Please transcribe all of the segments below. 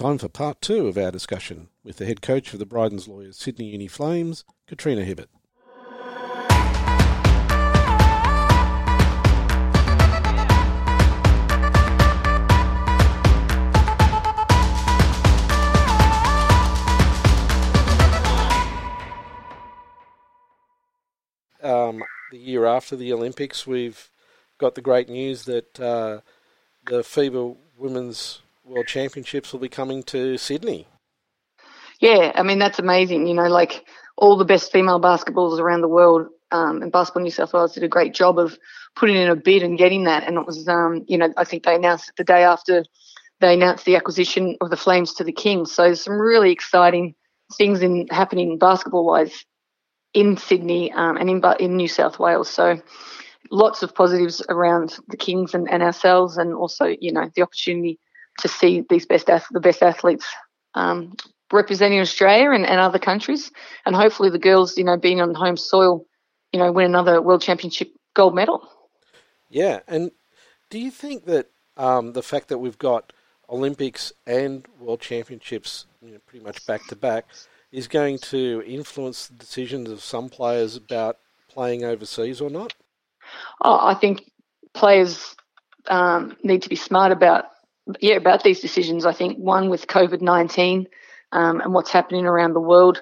Time for part two of our discussion with the head coach of the Bryden's Lawyers Sydney Uni Flames, Katrina Hibbert. Um, the year after the Olympics, we've got the great news that uh, the FIBA Women's World Championships will be coming to Sydney. Yeah, I mean that's amazing. You know, like all the best female basketballers around the world, um, and Basketball New South Wales did a great job of putting in a bid and getting that. And it was, um, you know, I think they announced it the day after they announced the acquisition of the Flames to the Kings. So some really exciting things in happening basketball wise in Sydney um, and in in New South Wales. So lots of positives around the Kings and, and ourselves, and also you know the opportunity to see these best the best athletes um, representing Australia and, and, other countries, and hopefully the girls, you know, being on home soil, you know, win another world championship gold medal. Yeah, and do you think that um, the fact that we've got Olympics and World Championships, you know, pretty much back to back, is going to influence the decisions of some players about playing overseas or not? Oh, I think players um, need to be smart about yeah, about these decisions. I think one with COVID nineteen um, and what's happening around the world.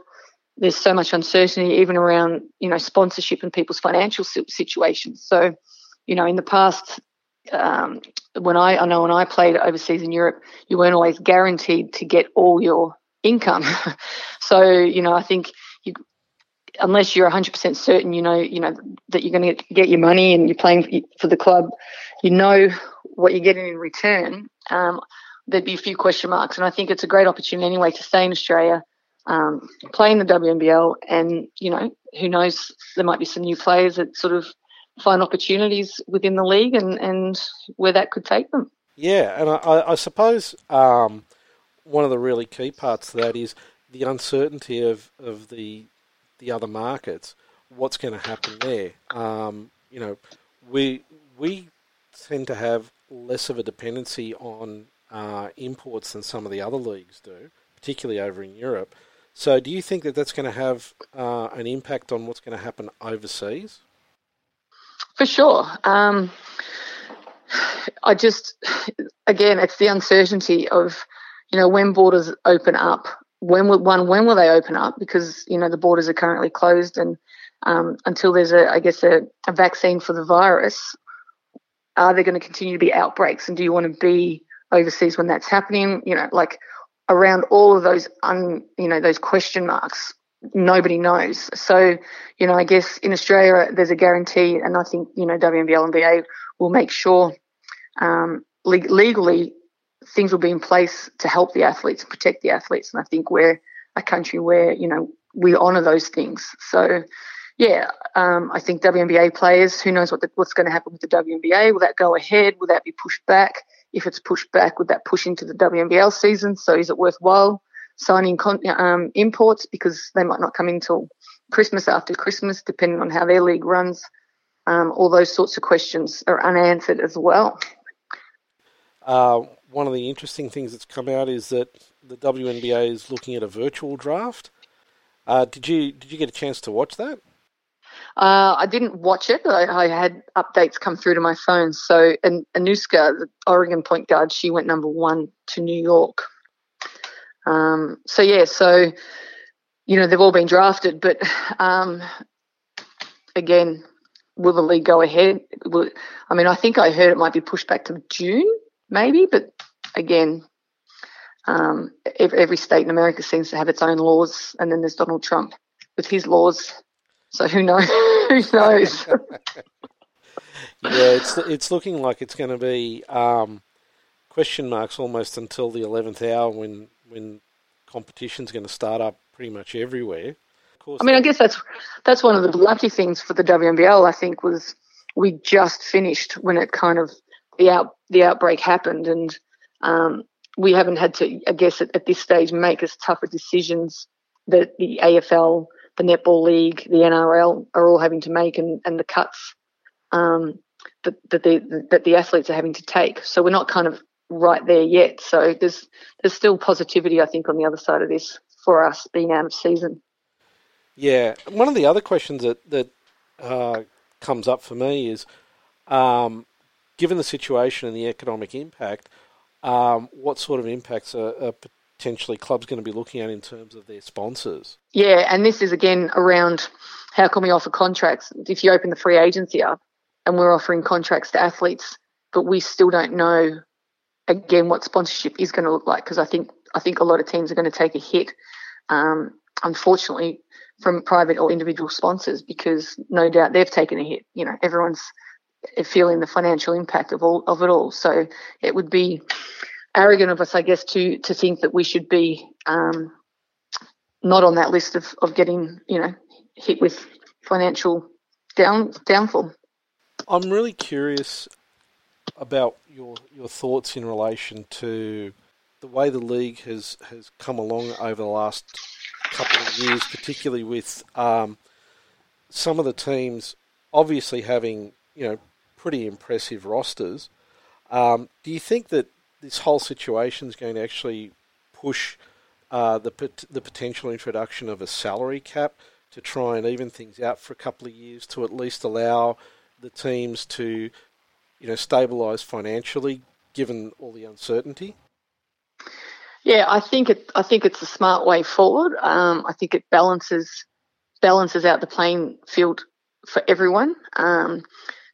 There's so much uncertainty, even around you know sponsorship and people's financial situations. So, you know, in the past, um, when I, I know when I played overseas in Europe, you weren't always guaranteed to get all your income. so, you know, I think you, unless you're 100% certain, you know, you know that you're going to get your money and you're playing for the club, you know what you're getting in return um, there'd be a few question marks. And I think it's a great opportunity anyway to stay in Australia, um, play in the WNBL, and you know who knows there might be some new players that sort of find opportunities within the league and and where that could take them. Yeah, and I, I suppose um, one of the really key parts of that is the uncertainty of, of the the other markets. What's going to happen there? Um, you know, we we tend to have less of a dependency on uh, imports than some of the other leagues do, particularly over in Europe. So, do you think that that's going to have uh, an impact on what's going to happen overseas? For sure. Um, I just, again, it's the uncertainty of, you know, when borders open up. When will one? When will they open up? Because you know the borders are currently closed, and um, until there's a, I guess, a, a vaccine for the virus, are there going to continue to be outbreaks? And do you want to be overseas when that's happening? You know, like around all of those, un, you know, those question marks, nobody knows. So, you know, I guess in Australia there's a guarantee, and I think you know WNBL and BA will make sure um, le- legally things will be in place to help the athletes, and protect the athletes, and I think we're a country where you know we honour those things. So yeah, um, I think WNBA players, who knows what the, what's going to happen with the WNBA? Will that go ahead? Will that be pushed back? If it's pushed back, would that push into the WNBL season? So is it worthwhile signing con- um, imports because they might not come in until Christmas after Christmas, depending on how their league runs? Um, all those sorts of questions are unanswered as well. Uh, one of the interesting things that's come out is that the WNBA is looking at a virtual draft. Uh, did you did you get a chance to watch that? Uh, I didn't watch it. I, I, had updates come through to my phone. So, and Ionescu, the Oregon point guard, she went number one to New York. Um, so yeah, so you know they've all been drafted, but um, again, will the league go ahead? Will, I mean, I think I heard it might be pushed back to June, maybe, but again, um, every, every state in America seems to have its own laws, and then there's Donald Trump with his laws so who knows? who knows? yeah, it's it's looking like it's going to be um, question marks almost until the eleventh hour when when competition's going to start up pretty much everywhere. Of course, I mean, I guess that's that's one of the lucky things for the WNBL. I think was we just finished when it kind of the out the outbreak happened, and um, we haven't had to, I guess, at, at this stage, make as tougher decisions that the AFL the Netball League, the NRL are all having to make, and, and the cuts um, that, that, the, that the athletes are having to take. So we're not kind of right there yet. So there's there's still positivity, I think, on the other side of this for us being out of season. Yeah, one of the other questions that that uh, comes up for me is, um, given the situation and the economic impact, um, what sort of impacts are, are potentially clubs going to be looking at in terms of their sponsors? Yeah, and this is again around how can we offer contracts if you open the free agency up and we're offering contracts to athletes, but we still don't know again what sponsorship is going to look like because I think I think a lot of teams are going to take a hit, um, unfortunately, from private or individual sponsors because no doubt they've taken a hit. You know, everyone's feeling the financial impact of all of it all. So it would be arrogant of us, I guess, to to think that we should be um, not on that list of, of getting you know hit with financial down downfall. I'm really curious about your your thoughts in relation to the way the league has, has come along over the last couple of years, particularly with um, some of the teams obviously having you know pretty impressive rosters. Um, do you think that this whole situation is going to actually push uh, the the potential introduction of a salary cap to try and even things out for a couple of years to at least allow the teams to you know, stabilise financially, given all the uncertainty? Yeah, I think it. I think it's a smart way forward. Um, I think it balances balances out the playing field for everyone. Um,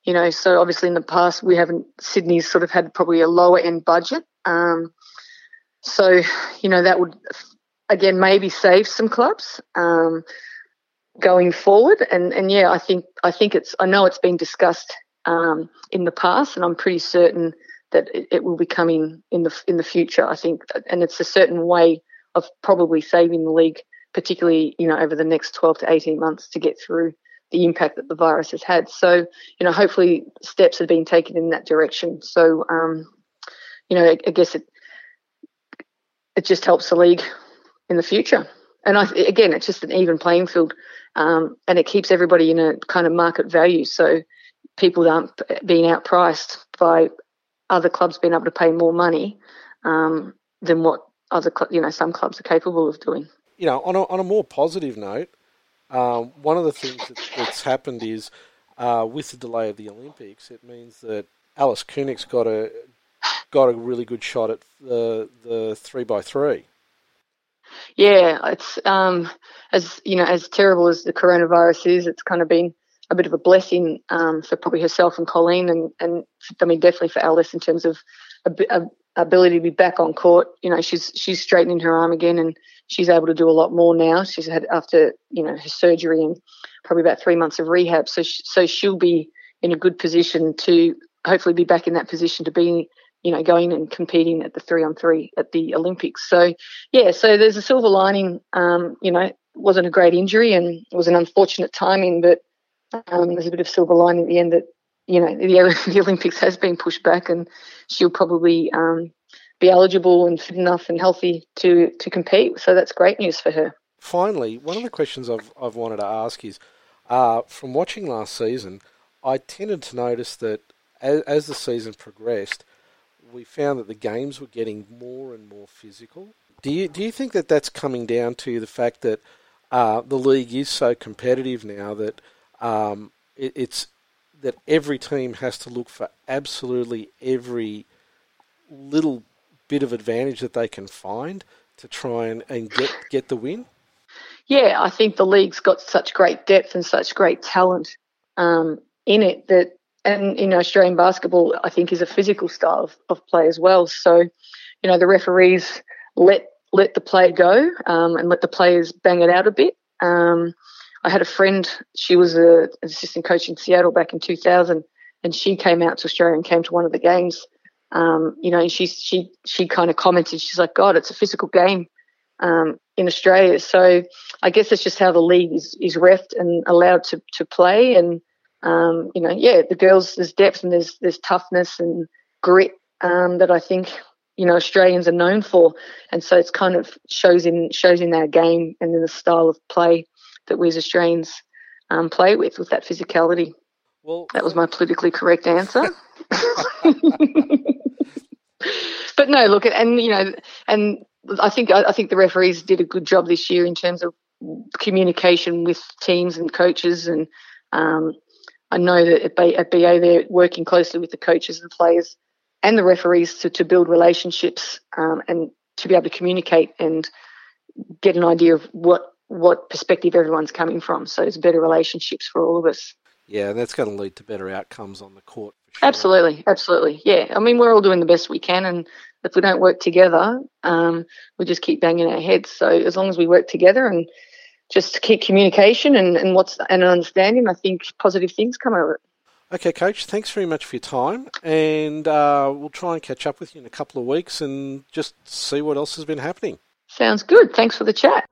you know, so obviously in the past we haven't Sydney's sort of had probably a lower end budget. Um, so you know that would again maybe save some clubs um, going forward. And and yeah, I think I think it's I know it's been discussed um, in the past, and I'm pretty certain that it, it, will be coming in the in the future. I think, and it's a certain way of probably saving the league, particularly you know over the next 12 to 18 months to get through the impact that the virus has had. So you know, hopefully steps have been taken in that direction. So um, you know, I, I guess it it just helps the league in the future. And I, again, it's just an even playing field, um, and it keeps everybody in a kind of market value. So people aren't being outpriced by other clubs being able to pay more money um, than what other you know some clubs are capable of doing. You know, on a, on a more positive note, um, one of the things that, that's happened is uh, with the delay of the Olympics, it means that Alice Kunek's got a got a really good shot at the the three by three. Yeah, it's um, as you know, as terrible as the coronavirus is, it's kind of been a bit of a blessing um, for probably herself and Colleen, and, and I mean definitely for Alice in terms of a, a ability to be back on court. You know, she's she's straightening her arm again, and she's able to do a lot more now. She's had after you know her surgery and probably about three months of rehab, so she, so she'll be in a good position to hopefully be back in that position to be you know going and competing at the three on three at the Olympics. So yeah, so there's a silver lining. Um, you know, wasn't a great injury and it was an unfortunate timing, but um, there's a bit of silver lining at the end that you know the, the Olympics has been pushed back, and she'll probably um, be eligible and fit enough and healthy to to compete. So that's great news for her. Finally, one of the questions I've I've wanted to ask is, uh, from watching last season, I tended to notice that as, as the season progressed, we found that the games were getting more and more physical. Do you do you think that that's coming down to the fact that uh, the league is so competitive now that um, it, it's that every team has to look for absolutely every little bit of advantage that they can find to try and, and get, get the win? Yeah, I think the league's got such great depth and such great talent um, in it that, and know, Australian basketball, I think, is a physical style of, of play as well. So, you know, the referees let let the play go um, and let the players bang it out a bit. Um, I had a friend, she was a, an assistant coach in Seattle back in 2000, and she came out to Australia and came to one of the games. Um, you know, she she she kind of commented, she's like, God, it's a physical game um, in Australia. So I guess it's just how the league is is refed and allowed to to play. And um, you know, yeah, the girls there's depth and there's there's toughness and grit um, that I think you know Australians are known for, and so it's kind of shows in shows in our game and in the style of play that we as Australians um, play with, with that physicality. Well, that was my politically correct answer. but no, look, and you know, and I think I think the referees did a good job this year in terms of communication with teams and coaches, and um, I know that at, B, at BA they're working closely with the coaches and players and the referees to, to build relationships um, and to be able to communicate and get an idea of what what perspective everyone's coming from. So it's better relationships for all of us. Yeah, that's going to lead to better outcomes on the court. Sure. Absolutely, absolutely. Yeah, I mean we're all doing the best we can, and if we don't work together, um, we just keep banging our heads. So as long as we work together and just keep communication and, and what's and understanding, I think positive things come out of it. Okay, Coach, thanks very much for your time, and uh, we'll try and catch up with you in a couple of weeks and just see what else has been happening. Sounds good. Thanks for the chat.